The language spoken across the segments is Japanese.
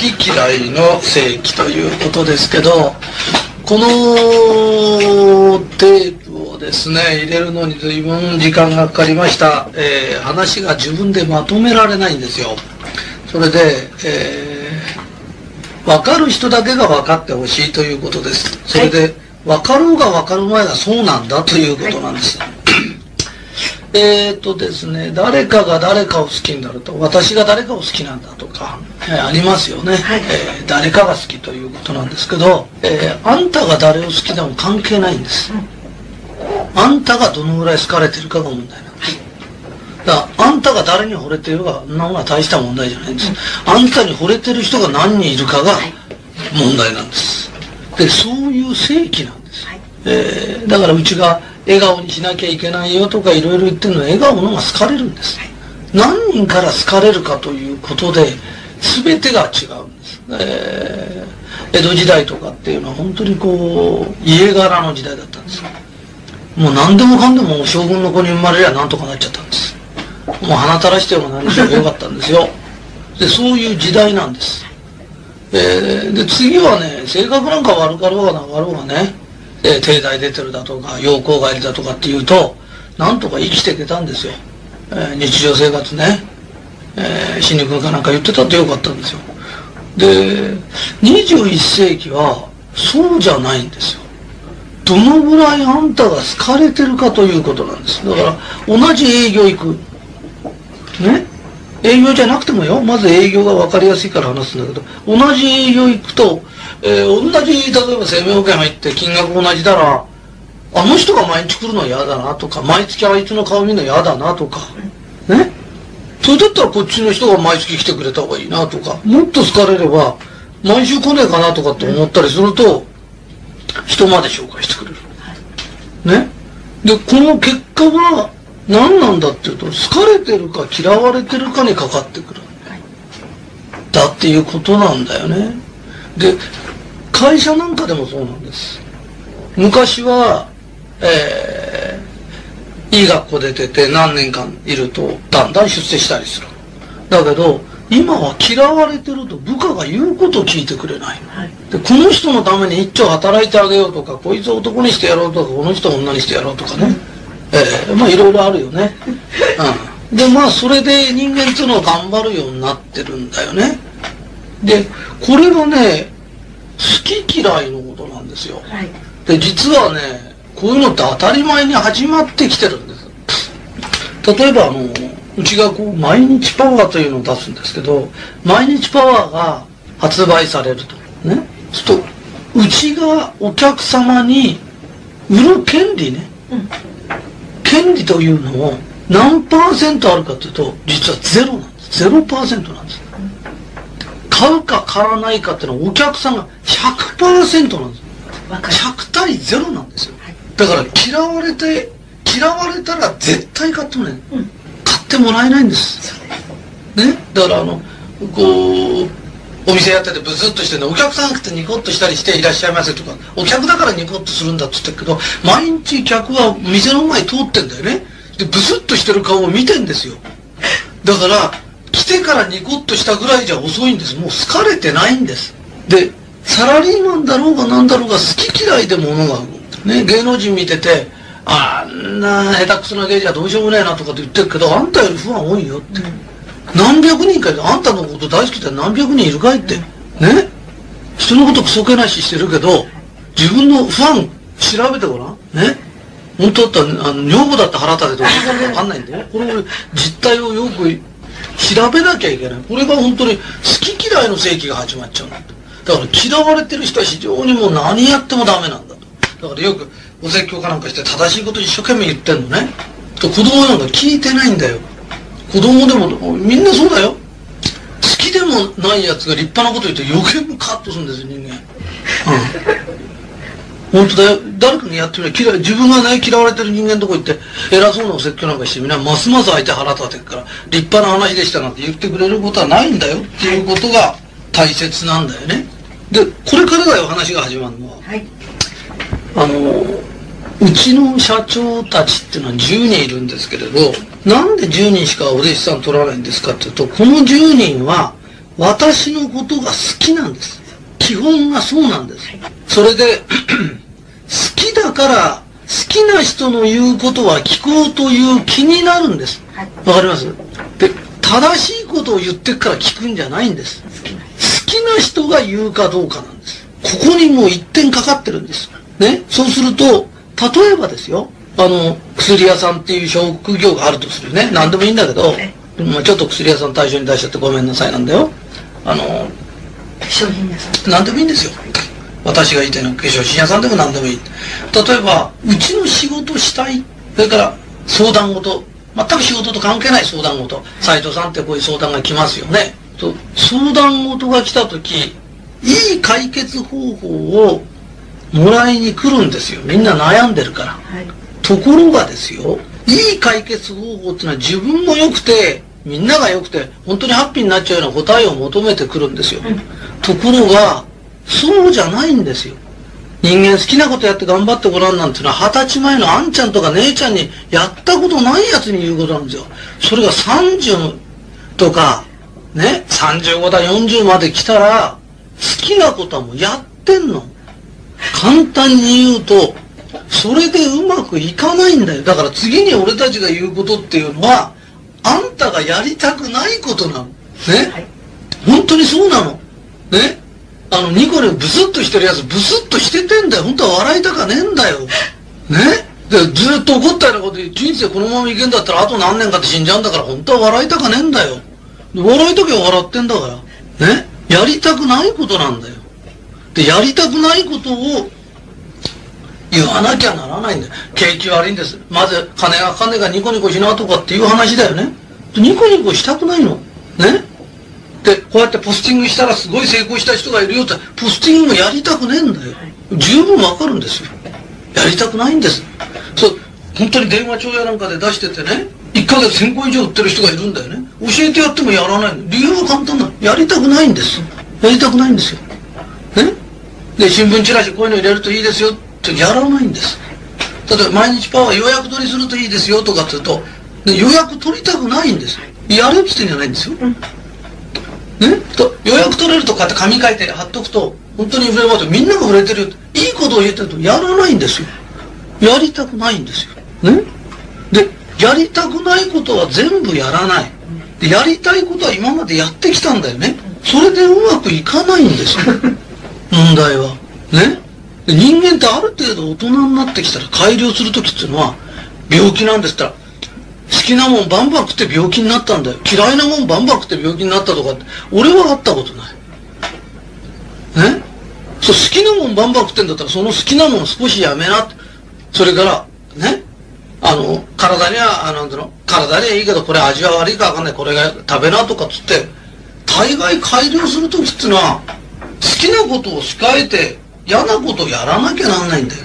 き嫌いの正規ということですけどこのテープをですね入れるのに随分時間がかかりました、えー、話が自分でまとめられないんですよ。それで、えー、分かる人だけが分かってほしいということです。それで、はい、分かろうが分かる前がそうなんだということなんです、はいえっ、ー、とですね、誰かが誰かを好きになると、私が誰かを好きなんだとか、えー、ありますよね、はい、えー、誰かが好きということなんですけど、えあんたが誰を好きでも関係ないんです。あんたがどのぐらい好かれてるかが問題なんです。だからあんたが誰に惚れているかそんなものは大した問題じゃないんです。あんたに惚れてる人が何人いるかが問題なんです。で、そういう正規なんです。えー、だからうちが笑顔にしなきゃいけないよとかいろいろ言ってるのは笑顔のが好かれるんです。何人から好かれるかということで全てが違うんです。えー、江戸時代とかっていうのは本当にこう家柄の時代だったんです。もう何でもかんでも将軍の子に生まれりゃなんとかなっちゃったんです。もう鼻垂らしても何してもよかったんですよ。で、そういう時代なんです。えー、で、次はね、性格なんか悪かろうがなかろうがね、えー、停出てるだとか、陽光帰りだとかっていうと、なんとか生きていけたんですよ。えー、日常生活ね。えー、死にくかなんか言ってたってよかったんですよ。で、21世紀は、そうじゃないんですよ。どのぐらいあんたが好かれてるかということなんです。だから、同じ営業行く。ね営業じゃなくてもよ。まず営業が分かりやすいから話すんだけど、同じ営業行くと、えー、同じ、例えば生命保険入って金額同じだら、あの人が毎日来るの嫌だなとか、毎月あいつの顔見るの嫌だなとか、ね？それだったらこっちの人が毎月来てくれた方がいいなとか、もっと好かれれば、毎週来ねえかなとかって思ったりすると、人まで紹介してくれる。ね？で、この結果は何なんだっていうと、好かれてるか嫌われてるかにかかってくる。だっていうことなんだよね。で、会社なんかでもそうなんです。昔は、えー、いい学校出てて何年間いるとだんだん出世したりする。だけど、今は嫌われてると部下が言うことを聞いてくれない、はい、でこの人のために一丁働いてあげようとかこいつを男にしてやろうとかこの人を女にしてやろうとかね、えー、まあいろいろあるよね、うん、でまあそれで人間っていうのは頑張るようになってるんだよね。でこれがね好き嫌いのことなんですよ、はい、で実はねこういうのって当たり前に始まってきてるんです。例えばあのうちがこう毎日パワーというのを出すんですけど毎日パワーが発売されるとね。ちょっとうちがお客様に売る権利ね、うん、権利というのを何パーセントあるかというと実はゼロなんです。ゼロパーセントなんです。買うか買わないかっていうのはお客さんが100%なんです。100対0なんですよ。だから嫌われて嫌われたら絶対買ってもらえない、うん、買ってもらえないんです。ね？だからあのこうお店やっててブスッとしてねお客さん来てニコッとしたりしていらっしゃいませとかお客だからニコッとするんだって言ってけど毎日客は店の前通ってんだよね。でブスッとしてる顔を見てんですよ。だから来てからニコッとしたぐらいじゃ遅いんです。もう好かれてないんです。でサラリーマンだろうが何だろうが好き嫌いで物がね芸能人見ててあんな下手くそな芸じゃどうしようもないなとかって言ってるけどあんたよりファン多いよって、うん、何百人かあんたのこと大好きって何百人いるかいってね？人のことクソけなししてるけど自分のファン調べてごらんね？本当だったらあの女房だって腹立てて分かんないんだよこれ実態をよく調べなきゃいけない。これが本当に好き嫌いの世紀が始まっちゃうんだだから嫌われてる人は非常にもう何やってもダメなんだと。だからよくお説教かなんかして正しいこと一生懸命言ってんのね。と子供なんか聞いてないんだよ。子供でもみんなそうだよ。好きでもないやつが立派なこと言って余計にカッとするんですよ人間。うん本当だよ。誰かにやってみれば、自分がね、嫌われてる人間のとこ行って、偉そうなお説教なんかしてみな、ますます相手腹立てるから、立派な話でしたなんて言ってくれることはないんだよっていうことが大切なんだよね。で、これからだよ、話が始まるのは。はい。あの、うちの社長たちっていうのは10人いるんですけれど、なんで10人しかお弟子さん取らないんですかっていうと、この10人は、私のことが好きなんです。基本がそうなんです。それで、好きだから、好きな人の言うことは聞こうという気になるんです。わかります？で、正しいことを言ってから聞くんじゃないんです。好きな人が言うかどうかなんです。ここにもう一点かかってるんです。ね？そうすると、例えばですよ、あの、薬屋さんっていう職業があるとするね。何でもいいんだけど、まあ、ちょっと薬屋さん対象に出しちゃってごめんなさいなんだよ。あの、化粧品屋さん。何でもいいんですよ。私が言いたいのは化粧品屋さんでも何でもいい。例えば、うちの仕事したい。それから相談事。全く仕事と関係ない相談事。斎藤さんってこういう相談が来ますよね。と相談事が来た時、いい解決方法をもらいに来るんですよ。みんな悩んでるから。はい、ところがですよ、いい解決方法っていうのは自分も良くて、みんなが良くて、本当にハッピーになっちゃうような答えを求めてくるんですよ。うん、ところが、そうじゃないんですよ。人間好きなことやって頑張ってごらんなんていうのは二十歳前のあんちゃんとか姉ちゃんにやったことないやつに言うことなんですよ。それが30とか、ね、35だ40まで来たら、好きなことはもうやってんの。簡単に言うと、それでうまくいかないんだよ。だから次に俺たちが言うことっていうのは、あんたがやりたくないことなの。ね、はい、本当にそうなの。ね？あの、ニコルブスッとしてるやつ、ブスッとしててんだよ。本当は笑いたかねえんだよ。ね？で、ずっと怒ったようなことで、人生このままいけんだったら、あと何年かって死んじゃうんだから、本当は笑いたかねえんだよ。笑いたきゃ笑ってんだから。ね？やりたくないことなんだよ。で、やりたくないことを言わなきゃならないんだよ。景気悪いんです。まず、金がかかんねえかニコニコしなとかっていう話だよね。ニコニコしたくないの。ねで、こうやってポスティングしたらすごい成功した人がいるよって、ポスティングもやりたくねえんだよ。十分わかるんですよ。やりたくないんです。そう、本当に電話帳やなんかで出しててね、1ヶ月1000個以上売ってる人がいるんだよね。教えてやってもやらないの。理由は簡単なの。やりたくないんです。やりたくないんですよ。ねで、新聞チラシこういうの入れるといいですよ。ってやらないんです。例えば毎日パワー予約取りするといいですよとかって言うと、予約取りたくないんです。やるって言ってんじゃないんですよ。ね？と予約取れるとかって紙書いて貼っとくと本当に触れますみんなが触れてるいいことを言ってるとやらないんですよ。やりたくないんですよ。ね？でやりたくないことは全部やらない。でやりたいことは今までやってきたんだよね。それでうまくいかないんですよ 問題はね？人間ってある程度大人になってきたら改良する時っていうのは病気なんですったら好きなもんバンバン食って病気になったんだよ。嫌いなもんバンバン食って病気になったとかって、俺は会ったことない。ね？そう、好きなもんバンバン食ってんだったら、その好きなもん少しやめな。それから、ね？あの、体には、あなんの、体にはいいけど、これ味は悪いかわかんない。これが食べなとかっつって、大概改良するときっていうのは、きなことを控えて、嫌なことをやらなきゃなんないんだよ。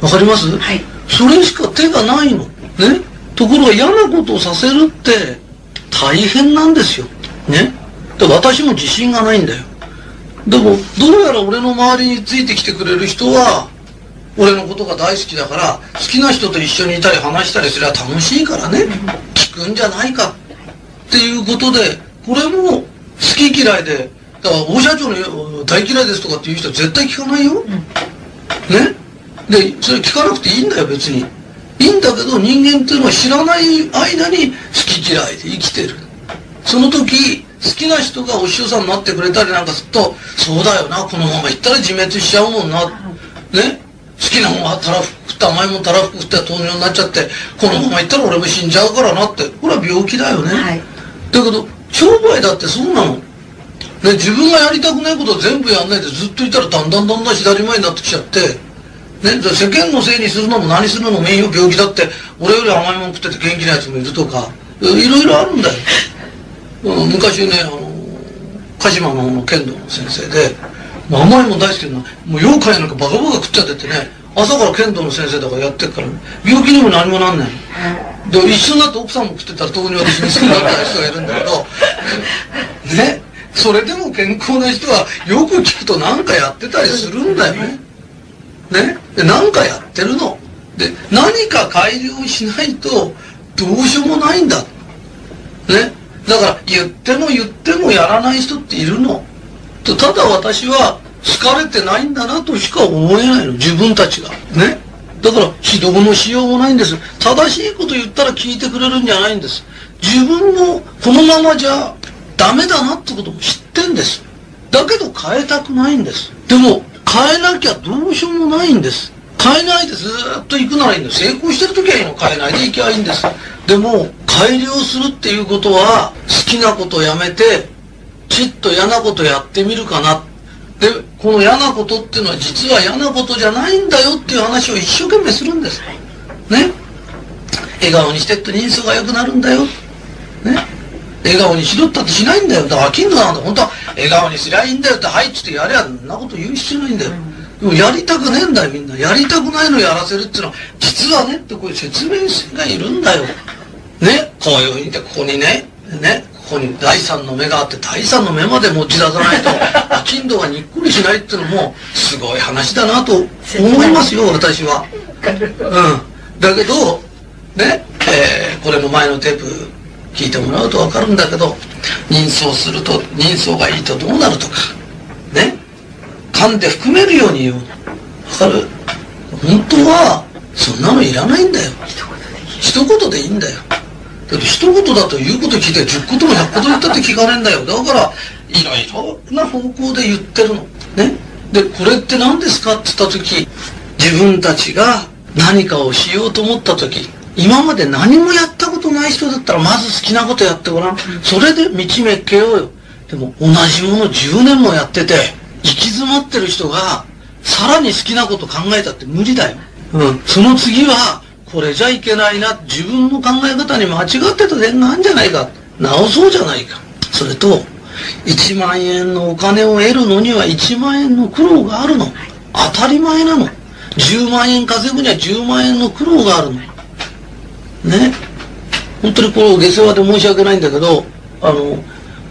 わかります？はい。それしか手がないの。ね？ところが嫌なことをさせるって大変なんですよ。ね？で私も自信がないんだよ。でも、どうやら俺の周りについてきてくれる人は、俺のことが大好きだから、好きな人と一緒にいたり話したりすれば楽しいからね、聞くんじゃないかっていうことで、これも好き嫌いで、だから大社長の大嫌いですとかっていう人は絶対聞かないよ。ね？で、それ聞かなくていいんだよ、別に。いいんだけど人間っていうのは知らない間に好き嫌いで生きてる。その時好きな人がお師匠さんになってくれたりなんかするとそうだよなこのままいったら自滅しちゃうもんな。ね？好きなもんはたらふくって甘いもんたらふくって糖尿になっちゃってこのままいったら俺も死んじゃうからなって。これは病気だよね、はい、だけど商売だってそうなのね、自分がやりたくないことを全部やんないでずっといたらだんだんだんだん左前になってきちゃって。ね、世間のせいにするのも何するのもいいよ病気だって俺より甘いもん食ってて元気なやつもいるとかいろいろあるんだよ、うん、昔ねあの鹿島のの剣道の先生で甘いもん大好きなもう妖怪なんかバカバカ食っちゃっててね朝から剣道の先生だからやってっから、病気にも何もなんないで一緒になって奥さんも食ってたら特に私に好きになった人がいるんだけど。ねそれでも健康な人はよく聞くと何かやってたりするんだよねね？で何かやってるので何か改良しないとどうしようもないんだね？だから言っても言ってもやらない人っているの。ただ私は好かれてないんだなとしか思えないの。自分たちが。ね？だから指導のしようもないんです。正しいこと言ったら聞いてくれるんじゃないんです。自分もこのままじゃダメだなってことも知ってんです。だけど変えたくないんです。でも変えなきゃどうしようもないんです。変えないでずっと行くならいいんです。成功してる時はいいの。変えないで行きゃいいんです。でも改良するっていうことは好きなことやめてちっと嫌なことやってみるかな。で、この嫌なことっていうのは実は嫌なことじゃないんだよっていう話を一生懸命するんです。ね。笑顔にしてって人相が良くなるんだよ。ね。笑顔にしろったってしないんだよ。だから、金土なんだ。本当は笑顔にすりゃいいんだよって、はいっつってやりゃ、んなこと言う必要ないんだよ。でもやりたくねえんだよ、みんな。やりたくないのやらせるっていうのは、実はねってこういう説明性がいるんだよ。ね。こういうふうにで、ここにね、ね、ここに第三の目があって第三の目まで持ち出さないと金土がにっくりしないっていうのもすごい話だなと思いますよ私は。うん、だけどね、えー、これも前のテープ聞いてもらうと分かるんだけど人相すると人相がいいとどうなるとか。ね。噛んで含めるように言う。分かる？本当はそんなのいらないんだよ。一言でいいんだよ。だって一言だと言うこと聞いて10言も100言言ったって聞かねえんだよ。だからいろいろな方向で言ってるの。ね。でこれって何ですか？って言った時自分たちが何かをしようと思った時。今まで何もやったことない人だったらまず好きなことやってごらん。それで道めっけようよ。でも同じもの10年もやってて、行き詰まってる人が、さらに好きなこと考えたって無理だよ。うん。その次は、これじゃいけないな。自分の考え方に間違ってた点があるんじゃないか。直そうじゃないか。それと、1万円のお金を得るのには1万円の苦労があるの。当たり前なの。10万円稼ぐには10万円の苦労があるの。ね。本当にこの下世話で申し訳ないんだけどあの、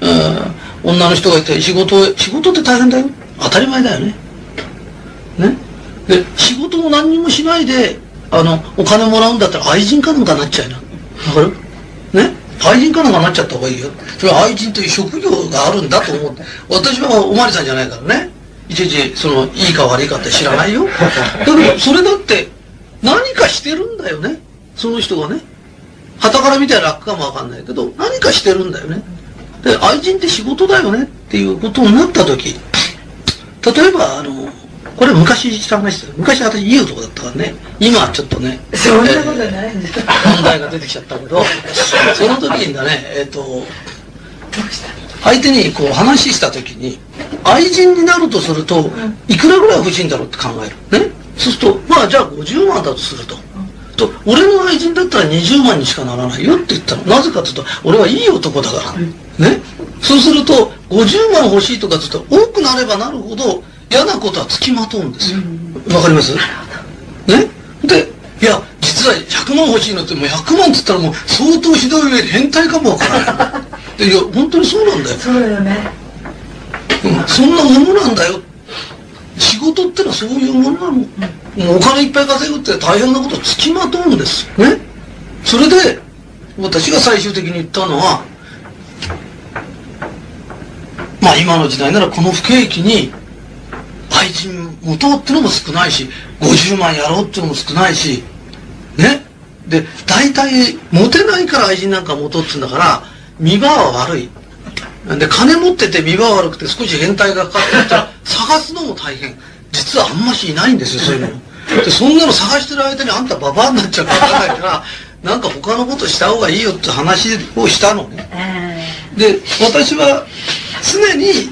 えー、女の人がいて仕事仕事って大変だよ。当たり前だよね。ね。で仕事も何にもしないであのお金もらうんだったら愛人かなんかなっちゃいな。わかる？ね。愛人かなんかなっちゃった方がいいよ。それは愛人という職業があるんだと思って私はおまりさんじゃないからね。いちいちそのいいか悪いかって知らないよ。だけどそれだって何かしてるんだよね。その人がね旗から見たら楽かもわかんないけど何かしてるんだよね。で愛人って仕事だよねっていうことになった時例えばあのこれ昔した話です昔私いい男だったからね。今はちょっとねそんなことないんです、えー、問題が出てきちゃったけどその時にだねえっ、ー、と相手にこう話した時に愛人になるとするといくらぐらい欲しいんだろうって考える。ね。そうするとまあじゃあ50万だとするとと俺の愛人だったら20万にしかならないよって言ったの。なぜかというと俺はいい男だから、ね。そうすると50万欲しいとかって言ったら多くなればなるほど嫌なことはつきまとうんですよ。わ、かります？ね。でいや実は100万欲しいのってもう100万っつったらもう相当ひどい上に変態かもわからない。でいや本当にそうなんだよ。そうだよね、うん、そんなものなんだよ。仕事ってのはそういうものなの、うんお金いっぱい稼ぐって大変なことつきまとうんです。ね。それで、私が最終的に言ったのは、まあ今の時代ならこの不景気に、愛人持とうってのも少ないし、50万やろうってのも少ないし、ね。で、大体、モテないから愛人なんか持とうってうんだから、見栄は悪いなん。で、金持ってて見栄悪くて少し変態がかかってたら、探すのも大変。実はあんましいないんですよ、そういうの。でそんなの探してる間にあんたババアになっちゃうからないからなんか他のことした方がいいよって話をしたのね。で私は常に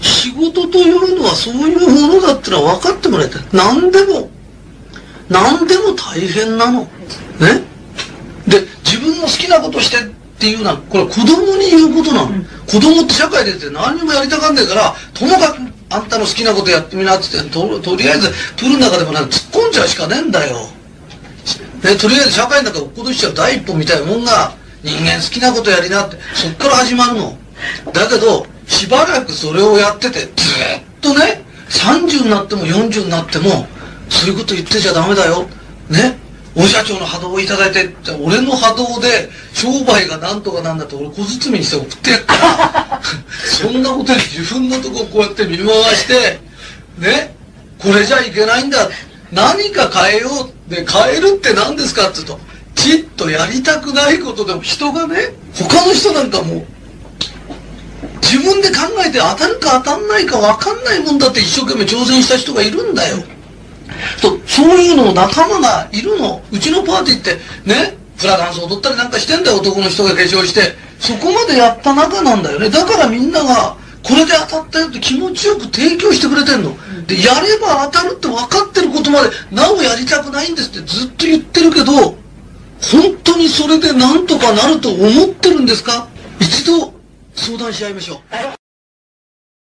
仕事というのはそういうものだってのは分かってもらいたい。何でも何でも大変なの。ねで自分の好きなことしてっていうのはこれ子供に言うことなの。うん、子供って社会出て何にもやりたがんねえからともかくあんたの好きなことやってみなってととりあえずプールの中でもなんか突っ込んじゃうしかねえんだよ。ね、とりあえず社会の中落っことしちゃう第一歩みたいなもんが人間好きなことやりなってそっから始まるの。だけどしばらくそれをやっててずっとね30になっても40になってもそういうこと言ってちゃダメだよ。ね。大社長の波動をいただいて俺の波動で商売がなんとかなんだって俺小包にして送ってやっから そんなことで自分のとここうやって見回してね。これじゃいけないんだ。何か変えようで変えるって何ですかって言うとちっとやりたくないことでも人がね他の人なんかもう自分で考えて当たるか当たんないか分かんないもんだって一生懸命挑戦した人がいるんだよとそういうの仲間がいるの。うちのパーティーってねフラダンス踊ったりなんかしてんだよ男の人が化粧して。そこまでやった中なんだよね。だからみんながこれで当たったよって気持ちよく提供してくれてんの。でやれば当たるって分かってることまでなおやりたくないんですってずっと言ってるけど本当にそれでなんとかなると思ってるんですか？一度相談し合いましょう